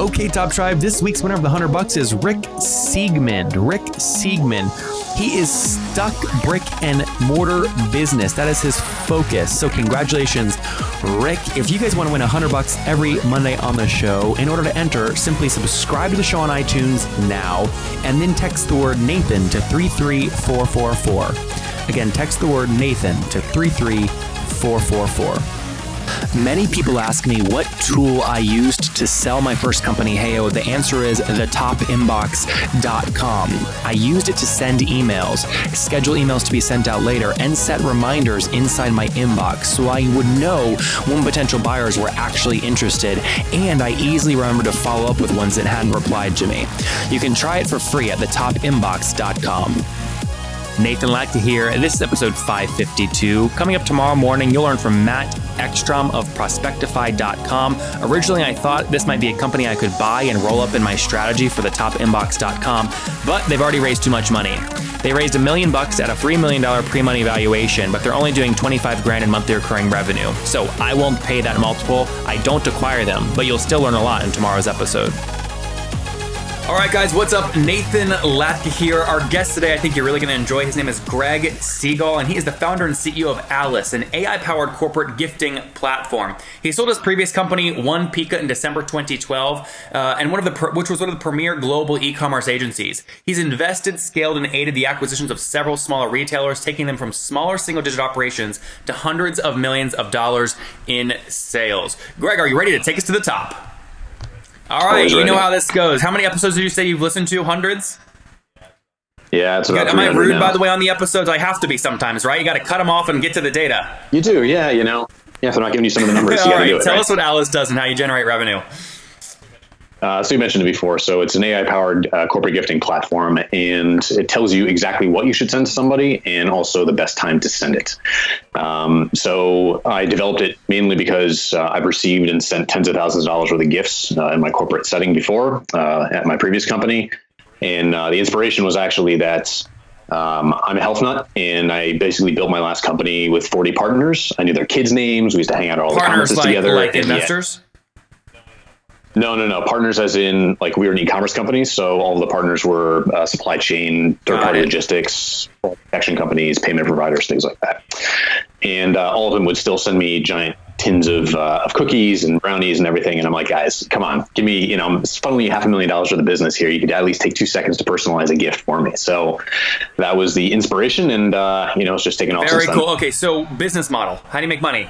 Okay, Top Tribe, this week's winner of the 100 bucks is Rick Siegmund. Rick Siegmund. He is stuck brick and mortar business. That is his focus. So congratulations, Rick. If you guys want to win 100 bucks every Monday on the show, in order to enter, simply subscribe to the show on iTunes now and then text the word Nathan to 33444. Again, text the word Nathan to 33444. Many people ask me what tool I used to sell my first company, Heyo. Oh, the answer is thetopinbox.com. I used it to send emails, schedule emails to be sent out later, and set reminders inside my inbox so I would know when potential buyers were actually interested, and I easily remember to follow up with ones that hadn't replied to me. You can try it for free at thetopinbox.com. Nathan Latka here. This is episode 552. Coming up tomorrow morning, you'll learn from Matt Ekstrom of Prospectify.com. Originally, I thought this might be a company I could buy and roll up in my strategy for the topinbox.com, but they've already raised too much money. They raised a million bucks at a $3 million pre money valuation, but they're only doing 25 grand in monthly recurring revenue. So I won't pay that multiple. I don't acquire them, but you'll still learn a lot in tomorrow's episode. All right, guys, what's up? Nathan Latka here. Our guest today, I think you're really going to enjoy. His name is Greg Segall, and he is the founder and CEO of Alyce, an AI powered corporate gifting platform. He sold his previous company, OnePica, in December 2012, uh, and one of the which was one of the premier global e commerce agencies. He's invested, scaled, and aided the acquisitions of several smaller retailers, taking them from smaller single digit operations to hundreds of millions of dollars in sales. Greg, are you ready to take us to the top? All right, you know how this goes. How many episodes did you say you've listened to? Hundreds. Yeah, it's about. Am I rude, now. by the way, on the episodes? I have to be sometimes, right? You got to cut them off and get to the data. You do, yeah. You know, yeah. If I'm not giving you some of the numbers, you got to do it. Tell right? us what Alyce does and how you generate revenue. Uh, so you mentioned it before. So it's an AI-powered uh, corporate gifting platform, and it tells you exactly what you should send to somebody, and also the best time to send it. Um, so I developed it mainly because uh, I've received and sent tens of thousands of dollars worth of gifts uh, in my corporate setting before uh, at my previous company, and uh, the inspiration was actually that. Um, I'm a health nut, and I basically built my last company with 40 partners. I knew their kids' names. We used to hang out at all partners the conferences like, together. Like investors. No, no, no. Partners, as in like we were an e-commerce company, so all the partners were uh, supply chain, third-party logistics, protection companies, payment providers, things like that. And uh, all of them would still send me giant tins of, uh, of cookies and brownies and everything. And I'm like, guys, come on, give me, you know, I'm funneling half a million dollars for the business here. You could at least take two seconds to personalize a gift for me. So that was the inspiration, and uh, you know, it's just taking off. Very cool. Then. Okay, so business model. How do you make money?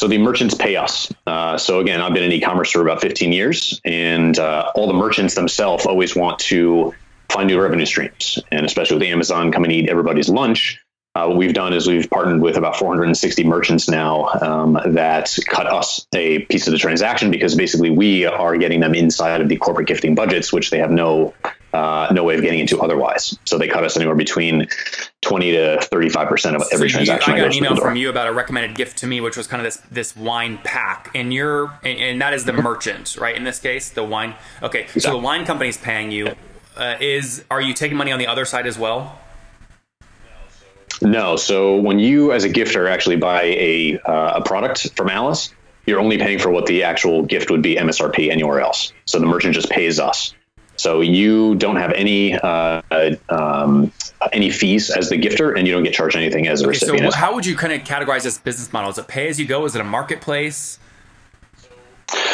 So the merchants pay us. Uh, so again, I've been in e-commerce for about 15 years, and uh, all the merchants themselves always want to find new revenue streams. And especially with Amazon coming to eat everybody's lunch, uh, what we've done is we've partnered with about 460 merchants now um, that cut us a piece of the transaction because basically we are getting them inside of the corporate gifting budgets, which they have no uh, no way of getting into otherwise. So they cut us anywhere between 20 to 35 percent of every so transaction. I got an email from you about a recommended gift to me, which was kind of this this wine pack, and you're and, and that is the merchant, right? In this case, the wine. Okay, exactly. so the wine company's paying you. Uh, is are you taking money on the other side as well? No. So when you, as a gifter, actually buy a uh, a product from Alyce, you're only paying for what the actual gift would be MSRP anywhere else. So the merchant just pays us. So you don't have any uh, um, any fees as the gifter, and you don't get charged anything as a okay, recipient. So how would you kind of categorize this business model? Is it pay as you go? Is it a marketplace?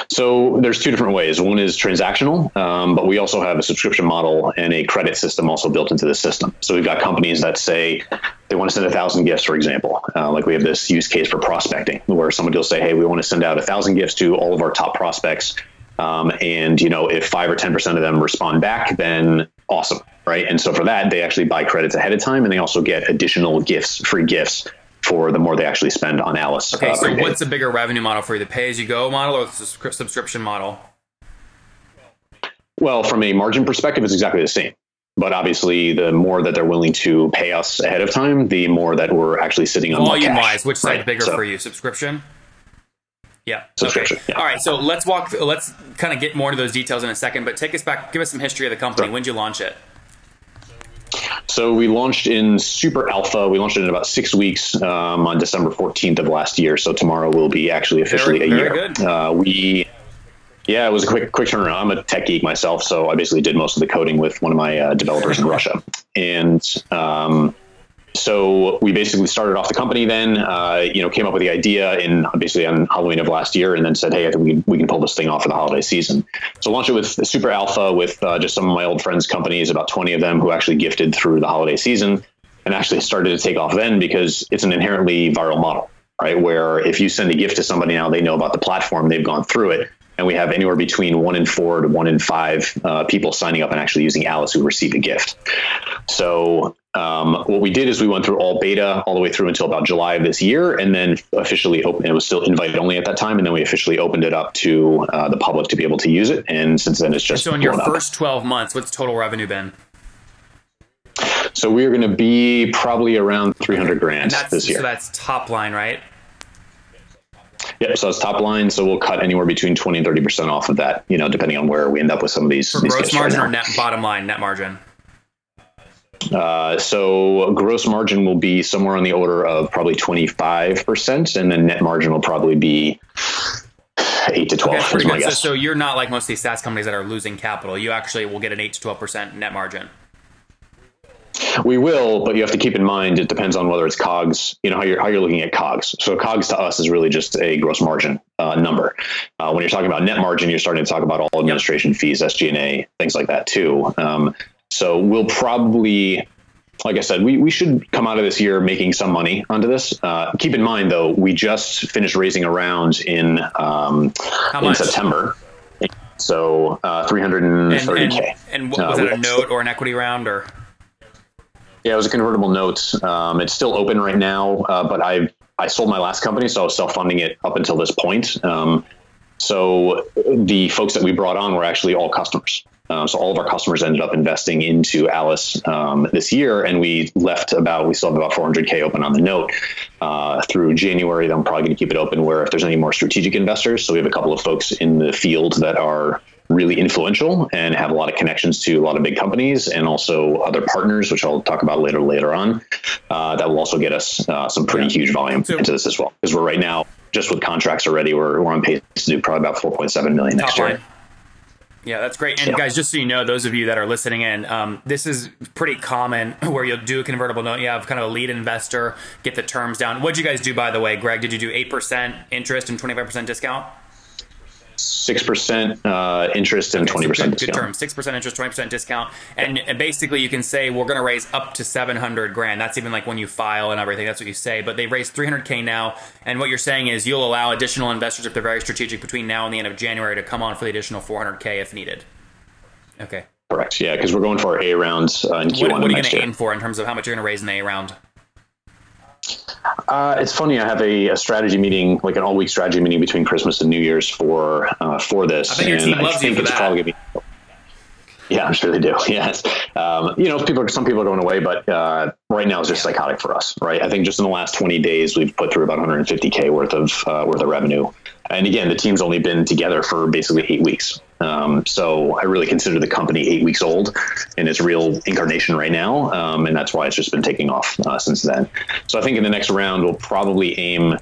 So there's two different ways. One is transactional, um, but we also have a subscription model and a credit system also built into the system. So we've got companies that say they want to send a thousand gifts, for example. Uh, like we have this use case for prospecting, where somebody will say, "Hey, we want to send out a thousand gifts to all of our top prospects." Um, and you know, if five or ten percent of them respond back, then awesome, right? And so for that, they actually buy credits ahead of time, and they also get additional gifts, free gifts for the more they actually spend on Alyce. Okay, uh, so what's a bigger revenue model for you, the pay as you go model or the subscription model? Well, from a margin perspective, it's exactly the same. But obviously, the more that they're willing to pay us ahead of time, the more that we're actually sitting on Volume wise, which side's Right. bigger So- for you? Subscription? Yeah. Subscription, Okay. yeah. All right. So let's walk. Let's kind of get more into those details in a second. But take us back. Give us some history of the company. Sure. When did you launch it? So we launched in super alpha. We launched it in about six weeks um, on December 14th of last year. So tomorrow will be actually officially Very- a very year. good. Uh, we, yeah, it was a quick quick turnaround. I'm a tech geek myself, so I basically did most of the coding with one of my uh, developers in Russia, and um, so we basically started off the company then, uh, you know, came up with the idea in basically on Halloween of last year and then said, Hey, I think we we can pull this thing off for the holiday season. So launched it with super alpha with uh, just some of my old friends companies, about 20 of them who actually gifted through the holiday season and actually started to take off then because it's an inherently viral model, right? Where if you send a gift to somebody now, they know about the platform, they've gone through it. And we have anywhere between one in four to one in five uh, people signing up and actually using Alyce who received a gift. So um, what we did is we went through all beta all the way through until about July of this year, and then officially open. It was still invite only at that time, and then we officially opened it up to uh, the public to be able to use it. And since then, it's just So in your blown up. first 12 months, what's total revenue been? So we're going to be probably around 300 grand this year. so that's top line, right? Yep. So it's top line. So we'll cut anywhere between 20 and 30 percent off of that. You know, depending on where we end up with some of these. For these gross gifts right margin or net bottom line, net margin. Uh, so gross margin will be somewhere on the order of probably 25%, and then net margin will probably be 8 to 12 Okay, that's is pretty my good. So, so you're not like most of these SaaS companies that are losing capital. You actually will get an 8 to 12 percent net margin. We will, but you have to keep in mind it depends on whether it's COGS, you know, how you're, how you're looking at COGS. So COGS to us is really just a gross margin uh, number. Uh, when you're talking about net margin, you're starting to talk about all administration fees, SG&A, things like that too. Um, so we'll probably, like I said, we, we should come out of this year making some money onto this. Uh, keep in mind though, we just finished raising a round in, um, in much? September. So uh, 330K. And, and, and what, Uh, was that a note or an equity round or? Yeah, it was a convertible note. Um, it's still open right now, uh, but I I sold my last company, so I was self funding it up until this point. Um, so the folks that we brought on were actually all customers. Um, so all of our customers ended up investing into Alyce um, this year, and we left about we still have about 400k open on the note uh, through January. I'm probably going to keep it open where if there's any more strategic investors. So we have a couple of folks in the field that are really influential and have a lot of connections to a lot of big companies and also other partners, which I'll talk about later later on. Uh, that will also get us uh, some pretty huge volume So- into this as well, because we're right now just with contracts already, we're, we're on pace to do probably about 4.7 million next year. line. Yeah, that's great. And Yeah. guys, just so you know, those of you that are listening in, um, this is pretty common where you'll do a convertible note. You have kind of a lead investor, get the terms down. What'd you guys do, by the way, Greg? Did you do 8% interest and 25% discount? Six percent uh, interest and twenty Good, percent good discount. term. Six percent interest, twenty percent discount, and, and basically you can say we're going to raise up to seven hundred grand. That's even like when you file and everything. That's what you say. But they've raised three hundred k now, and what you're saying is you'll allow additional investors if they're very strategic between now and the end of January to come on for the additional four hundred k if needed. Okay. Correct. Yeah, because we're going for our A rounds uh, in Q1 What, what are you going to aim for in terms of how much you're going to raise in the A round? Uh, it's funny. I have a, a strategy meeting, like an all week strategy meeting between Christmas and New Year's for uh, for this. I bet your and team loves you think for it's that. Probably gonna be, yeah, I'm sure they do. Yes, um, you know, people are, some people are going away, but uh, right now it's just psychotic for us, right? I think just in the last 20 days, we've put through about 150k worth of uh, worth of revenue, and again, the team's only been together for basically eight weeks. Um, so I really consider the company eight weeks old in its real incarnation right now, um, and that's why it's just been taking off uh, since then. So I think in the next round we'll probably aim.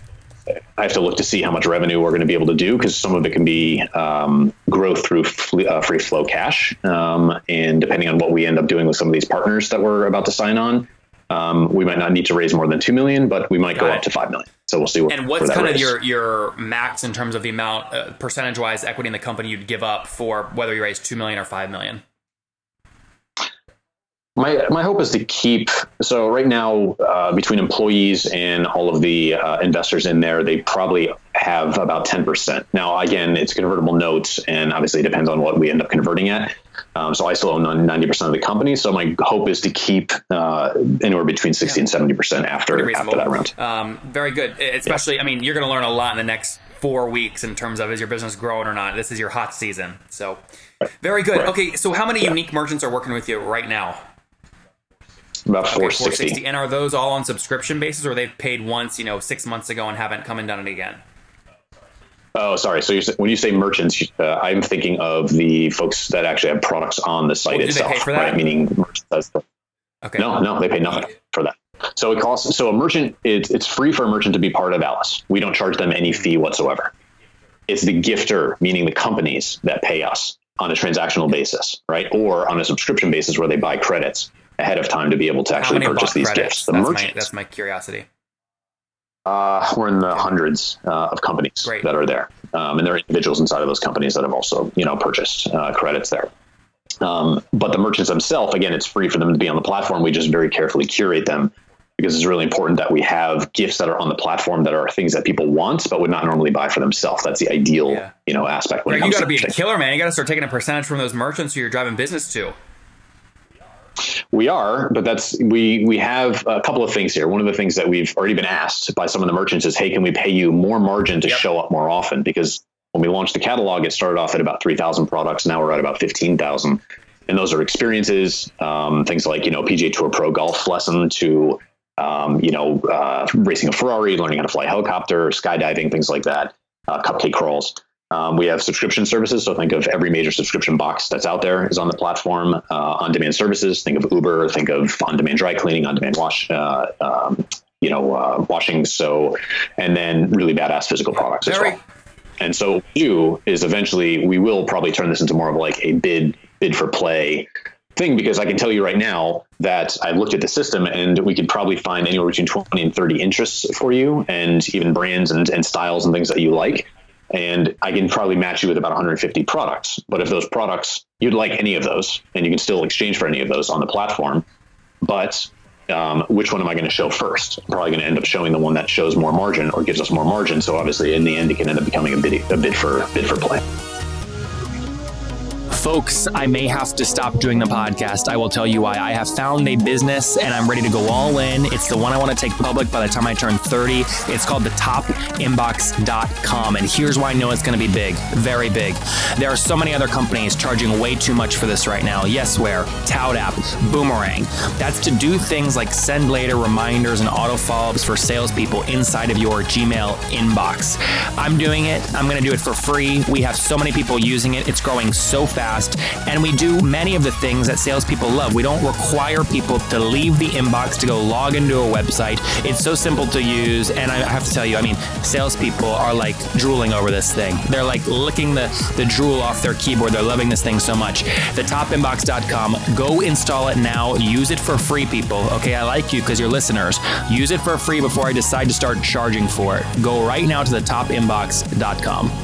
I have to look to see how much revenue we're going to be able to do because some of it can be um, growth through fl- uh, free flow cash, um, and depending on what we end up doing with some of these partners that we're about to sign on, um, we might not need to raise more than two million, but we might go Got up to five million. So we'll see what. And what's kind of your your max in terms of the amount uh, percentage wise equity in the company you'd give up for whether you raise two million or five million? My my hope is to keep. So right now, uh, between employees and all of the uh, investors in there, they probably have about ten percent. Now, again, it's convertible notes, and obviously it depends on what we end up converting at. Um, so I still own ninety percent of the company. So my hope is to keep uh, anywhere between sixty and seventy percent after after that round. Um, very good. Especially, I mean, you're going to learn a lot in the next four weeks in terms of is your business growing or not. This is your hot season. So very good. Right. Okay, so how many Yeah. unique merchants are working with you right now? About Okay, 460. And are those all on subscription basis or they've paid once, you know, six months ago and haven't come and done it again? Oh, sorry. So when you say merchants, uh, I'm thinking of the folks that actually have products on the site Oh, do they itself, pay for that? right? Meaning merchants. Okay. no, no, they pay nothing for that. So it costs. So a merchant, it's it's free for a merchant to be part of Alyce. We don't charge them any fee whatsoever. It's the gifter, meaning the companies that pay us on a transactional basis, right, or on a subscription basis where they buy credits ahead of time to be able to actually purchase these credits? gifts. The that's, my, merchants, that's my curiosity. Uh, we're in the hundreds uh, of companies Great. that are there, um, and there are individuals inside of those companies that have also, you know, purchased uh, credits there. Um, but the merchants themselves, again, it's free for them to be on the platform. We just very carefully curate them because it's really important that we have gifts that are on the platform that are things that people want but would not normally buy for themselves. That's the ideal, Yeah. you know, aspect when it you got to be a killer, man. You got to start taking a percentage from those merchants who you're driving business to. We are, but that's we we have a couple of things here. One of the things that we've already been asked by some of the merchants is, "Hey, can we pay you more margin to Yep. show up more often?" Because when we launched the catalog, it started off at about three thousand products. Now we're at about fifteen thousand, and those are experiences, um, things like you know PGA Tour Pro golf lesson to um, you know uh, racing a Ferrari, learning how to fly a helicopter, skydiving, things like that, uh, cupcake crawls. Um, we have subscription services. So think of every major subscription box that's out there is on the platform. Uh, on-demand services. Think of Uber. Think of on-demand dry cleaning, on-demand wash. Uh, um, you know, uh, washing. So, and then really badass physical products as well. And so, what we do is eventually we will probably turn this into more of like a bid bid for play thing because I can tell you right now that I've looked at the system and we could probably find anywhere between 20 and 30 interests for you and even brands and, and styles and things that you like. And I can probably match you with about 150 products. But if those products, you'd like any of those, and you can still exchange for any of those on the platform. But um, which one am I going to show first? I'm probably going to end up showing the one that shows more margin or gives us more margin. So obviously, in the end, it can end up becoming a bid, a bid for bid for play. Folks, I may have to stop doing the podcast. I will tell you why. I have found a business and I'm ready to go all in. It's the one I want to take public by the time I turn 30. It's called the topinbox.com. And here's why I know it's going to be big, very big. There are so many other companies charging way too much for this right now. Yesware, ToutApp, Boomerang. That's to do things like send later reminders and auto follow ups for salespeople inside of your Gmail inbox. I'm doing it. I'm going to do it for free. We have so many people using it. It's growing so fast. And we do many of the things that salespeople love. We don't require people to leave the inbox to go log into a website. It's so simple to use. And I have to tell you, I mean, salespeople are like drooling over this thing. They're like licking the, the drool off their keyboard. They're loving this thing so much. Thetopinbox.com. Go install it now. Use it for free, people. Okay, I like you because you're listeners. Use it for free before I decide to start charging for it. Go right now to thetopinbox.com.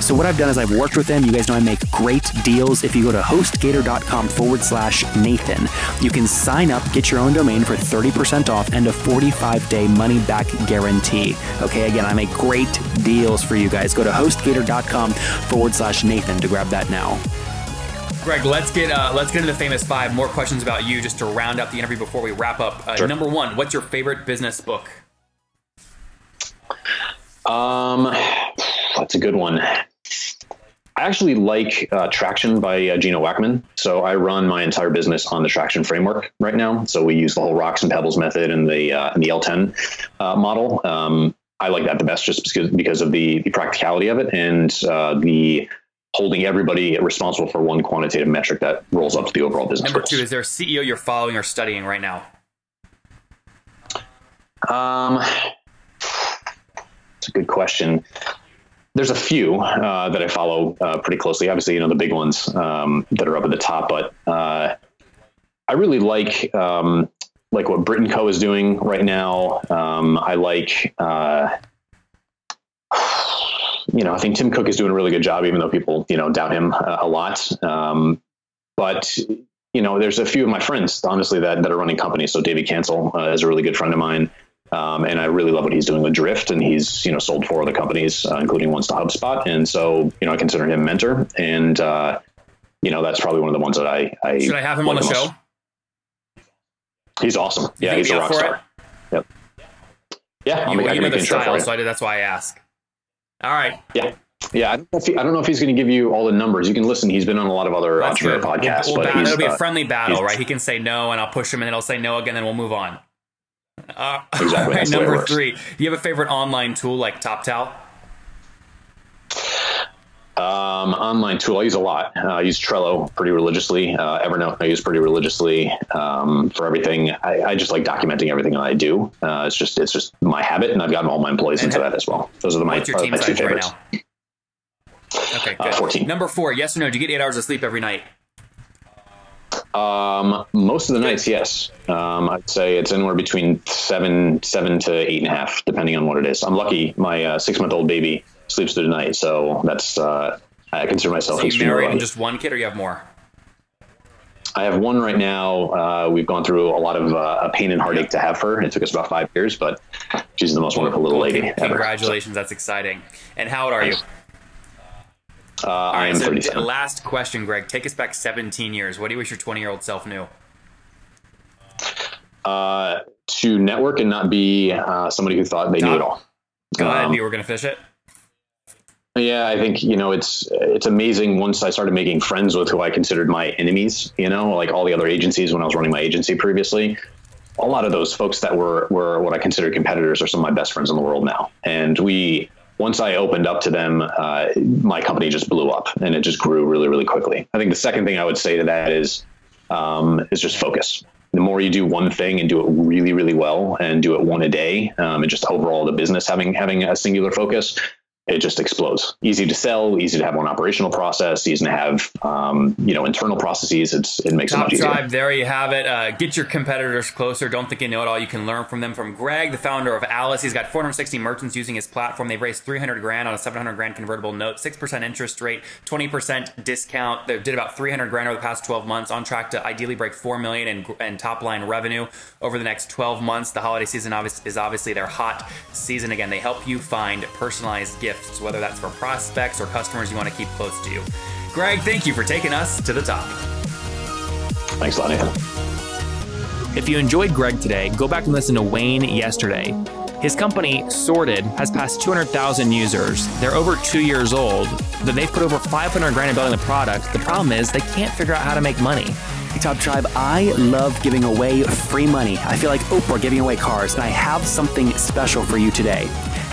So what I've done is I've worked with them. You guys know I make great deals. If you go to hostgator.com forward slash Nathan, you can sign up, get your own domain for 30% off and a 45 day money back guarantee. Okay, again, I make great deals for you guys. Go to hostgator.com forward slash Nathan to grab that now. Greg, let's get uh, let's get into the famous five. More questions about you just to round up the interview before we wrap up. Uh, Sure. Number one, what's your favorite business book? Um, that's a good one. I actually like uh, Traction by uh, Gino Wickman. So I run my entire business on the Traction framework right now. So we use the whole rocks and pebbles method and the uh, and the L10 uh, model. Um, I like that the best just because because of the, the practicality of it and uh, the holding everybody responsible for one quantitative metric that rolls up to the overall business. Number goals. two, is there a CEO you're following or studying right now? Um, it's a good question. There's a few uh, that I follow uh, pretty closely. Obviously, you know the big ones um, that are up at the top, but uh, I really like um, like what Brit and Co is doing right now. Um, I like. Uh, you know, I think Tim Cook is doing a really good job, even though people, you know, doubt him uh, a lot. Um, but you know, there's a few of my friends, honestly, that, that are running companies. So David Cancel uh, is a really good friend of mine. Um, and I really love what he's doing with Drift, and he's you know sold four other companies, uh, including ones to HubSpot, and so you know I consider him a mentor, and uh, you know that's probably one of the ones that I, I should I have him on the most. show? He's awesome. You yeah, he's a rock star. Yep. Yeah, I'll You, make- you know the an intro for style, so I did, that's why I ask. All right, Yeah. Yeah, I don't, know if he, I don't know if he's going to give you all the numbers. You can listen. He's been on a lot of other that's entrepreneur podcasts, We'll, we'll but battle. It'll be a uh, friendly battle, right? He can say no, and I'll push him, and then he'll say no again, and then we'll move on. Uh, Exactly, right, that's the way it number three. Do you have a favorite online tool like TopTal? Um, online tool I use a lot. Uh, I use Trello pretty religiously. Uh, Evernote I use pretty religiously um, for everything. I, I just like documenting everything that I do. Uh, it's just it's just my habit, and I've gotten all my employees And into ha- that as well. Those are the my, your uh, team my two size right favorites. now? Okay, Uh, good. 14. Number four. Yes or no? Do you get eight hours of sleep every night? Um, most of the nights, yes. Um, I'd say it's anywhere between seven, seven to eight and a half, depending on what it is. I'm lucky. My uh, six month old baby sleeps through the night, so that's uh, I consider myself So you extremely married lucky. and just one kid, or you have more? I have one right now. Uh, we've gone through a lot of uh, a pain and heartache to have her. It took us about five years, but she's the most wonderful little lady con- ever. Congratulations, that's exciting. And how old are you? Uh, All I am so 37. last question, Greg. Take us back 17 years. What do you wish your 20 year old self knew? Uh, to network and not be uh, somebody who thought they knew it all. Go ahead. Um, You were going to fish it. Yeah, I think you know it's it's amazing. Once I started making friends with who I considered my enemies, you know, like all the other agencies when I was running my agency previously, a lot of those folks that were were what I considered competitors are some of my best friends in the world now. And we once I opened up to them, uh, my company just blew up and it just grew really really quickly. I think the second thing I would say to that is um, is just focus. The more you do one thing and do it really, really well, and do it one a day, um, and just overall the business having having a singular focus, it just explodes. Easy to sell, easy to have one operational process, easy to have um, you know internal processes. It's it makes it Top much easier. Tribe, there you have it. Uh, get your competitors closer. Don't think you know it all. You can learn from them. From Greg, the founder of Alyce, he's got 460 merchants using his platform. They've raised 300 grand on a 700 grand convertible note, six percent interest rate, 20 percent discount. They did about 300 grand over the past 12 months, on track to ideally break four million in, in top line revenue over the next 12 months. The holiday season obvious, is obviously their hot season. Again, they help you find personalized gifts, whether that's for prospects or customers you want to keep close to you. Greg, thank you for taking us to the top. Thanks a lot, If you enjoyed Greg today, go back and listen to Wayne yesterday. His company, Sorted, has passed 200,000 users. They're over two years old, but they've put over 500 grand in building the product. The problem is they can't figure out how to make money. Hey, Top Tribe, I love giving away free money. I feel like Oprah giving away cars, and I have something special for you today.